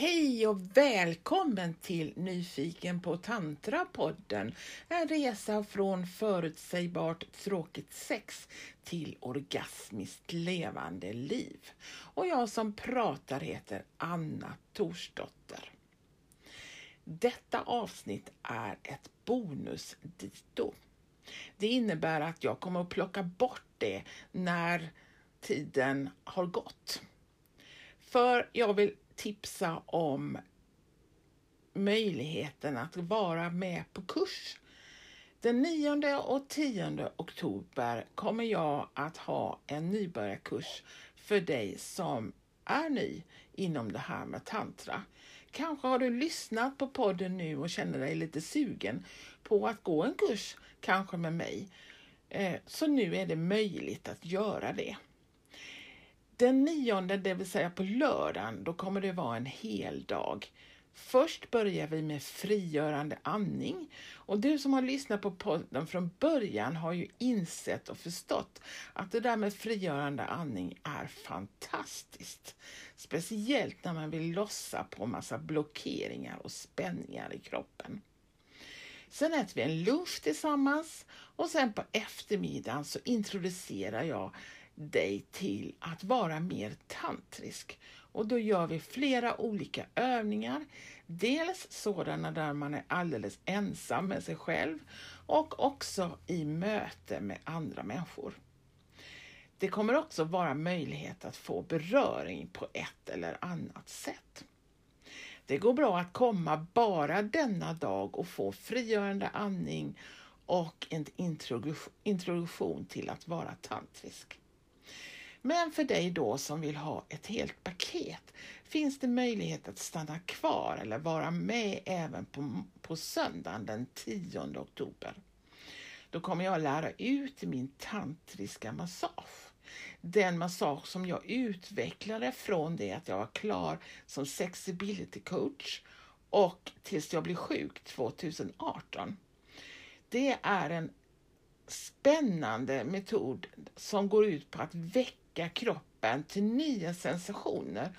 Hej och välkommen till Nyfiken på Tantra-podden. En resa från förutsägbart tråkigt sex till orgasmiskt levande liv. Och jag som pratar heter Anna Torsdotter. Detta avsnitt är ett bonusdito. Det innebär att jag kommer att plocka bort det när tiden har gått. För jag vill tipsa om möjligheten att vara med på kurs. Den 9 och 10 oktober kommer jag att ha en nybörjarkurs för dig som är ny inom det här med tantra. Kanske har du lyssnat på podden nu och känner dig lite sugen på att gå en kurs, kanske med mig. Eh, så nu är det möjligt att göra det. Den nionde, det vill säga på lördagen, då kommer det vara en hel dag. Först börjar vi med frigörande andning och du som har lyssnat på podden från början har ju insett och förstått att det där med frigörande andning är fantastiskt. Speciellt när man vill lossa på massa blockeringar och spänningar i kroppen. Sen äter vi en lunch tillsammans och sen på eftermiddagen så introducerar jag dig till att vara mer tantrisk. Och då gör vi flera olika övningar. Dels sådana där man är alldeles ensam med sig själv och också i möte med andra människor. Det kommer också vara möjlighet att få beröring på ett eller annat sätt. Det går bra att komma bara denna dag och få frigörande andning och en introduktion till att vara tantrisk. Men för dig då som vill ha ett helt paket finns det möjlighet att stanna kvar eller vara med även på, på söndagen den 10 oktober. Då kommer jag lära ut min tantriska massage. Den massage som jag utvecklade från det att jag var klar som sexability coach och tills jag blev sjuk 2018. Det är en spännande metod som går ut på att väcka väcka kroppen till nya sensationer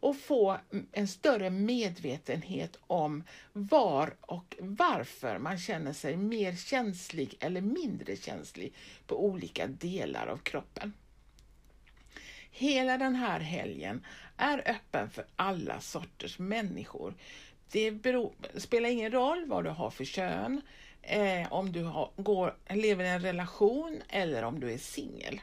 och få en större medvetenhet om var och varför man känner sig mer känslig eller mindre känslig på olika delar av kroppen. Hela den här helgen är öppen för alla sorters människor. Det beror, spelar ingen roll vad du har för kön, eh, om du har, går, lever i en relation eller om du är singel.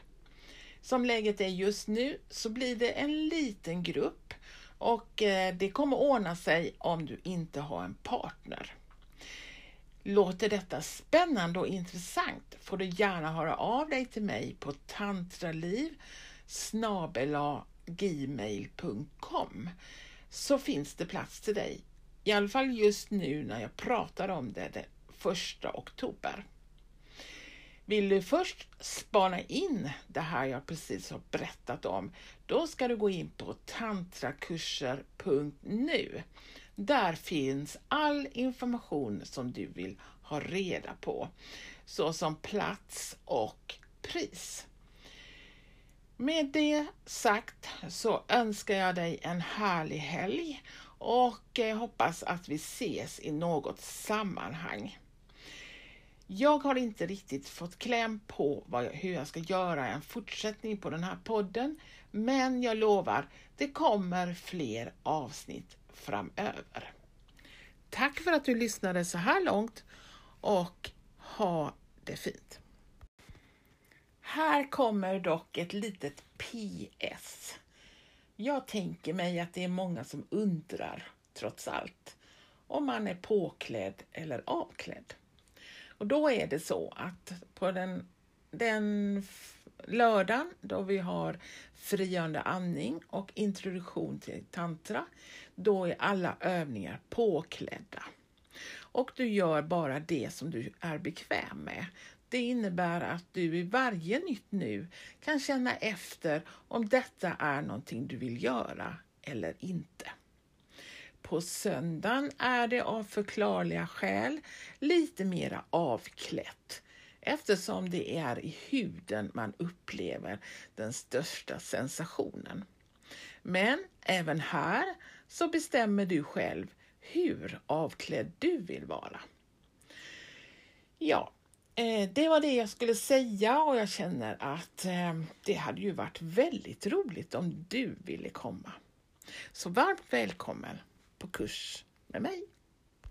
Som läget är just nu så blir det en liten grupp och eh, det kommer ordna sig om du inte har en partner. Låter detta spännande och intressant får du gärna höra av dig till mig på tantraliv gmail.com så finns det plats till dig. I alla fall just nu när jag pratar om det den första oktober. Vill du först spana in det här jag precis har berättat om, då ska du gå in på tantrakurser.nu. Där finns all information som du vill ha reda på, såsom plats och pris. Med det sagt så önskar jag dig en härlig helg och eh, hoppas att vi ses i något sammanhang. Jag har inte riktigt fått kläm på vad, hur jag ska göra en fortsättning på den här podden, men jag lovar, det kommer fler avsnitt framöver. Tack för att du lyssnade så här långt och ha det fint. Här kommer dock ett litet PS. Jag tänker mig att det är många som undrar, trots allt, om man är påklädd eller avklädd. Och då är det så att på den, den lördagen då vi har frigörande andning och introduktion till tantra, då är alla övningar påklädda. Och du gör bara det som du är bekväm med. Det innebär att du i varje nytt nu kan känna efter om detta är någonting du vill göra eller inte. På söndagen är det av förklarliga skäl lite mera avklätt eftersom det är i huden man upplever den största sensationen. Men även här så bestämmer du själv hur avklädd du vill vara. Ja, eh, det var det jag skulle säga och jag känner att eh, det hade ju varit väldigt roligt om du ville komma. Så varmt välkommen på kurs med mig.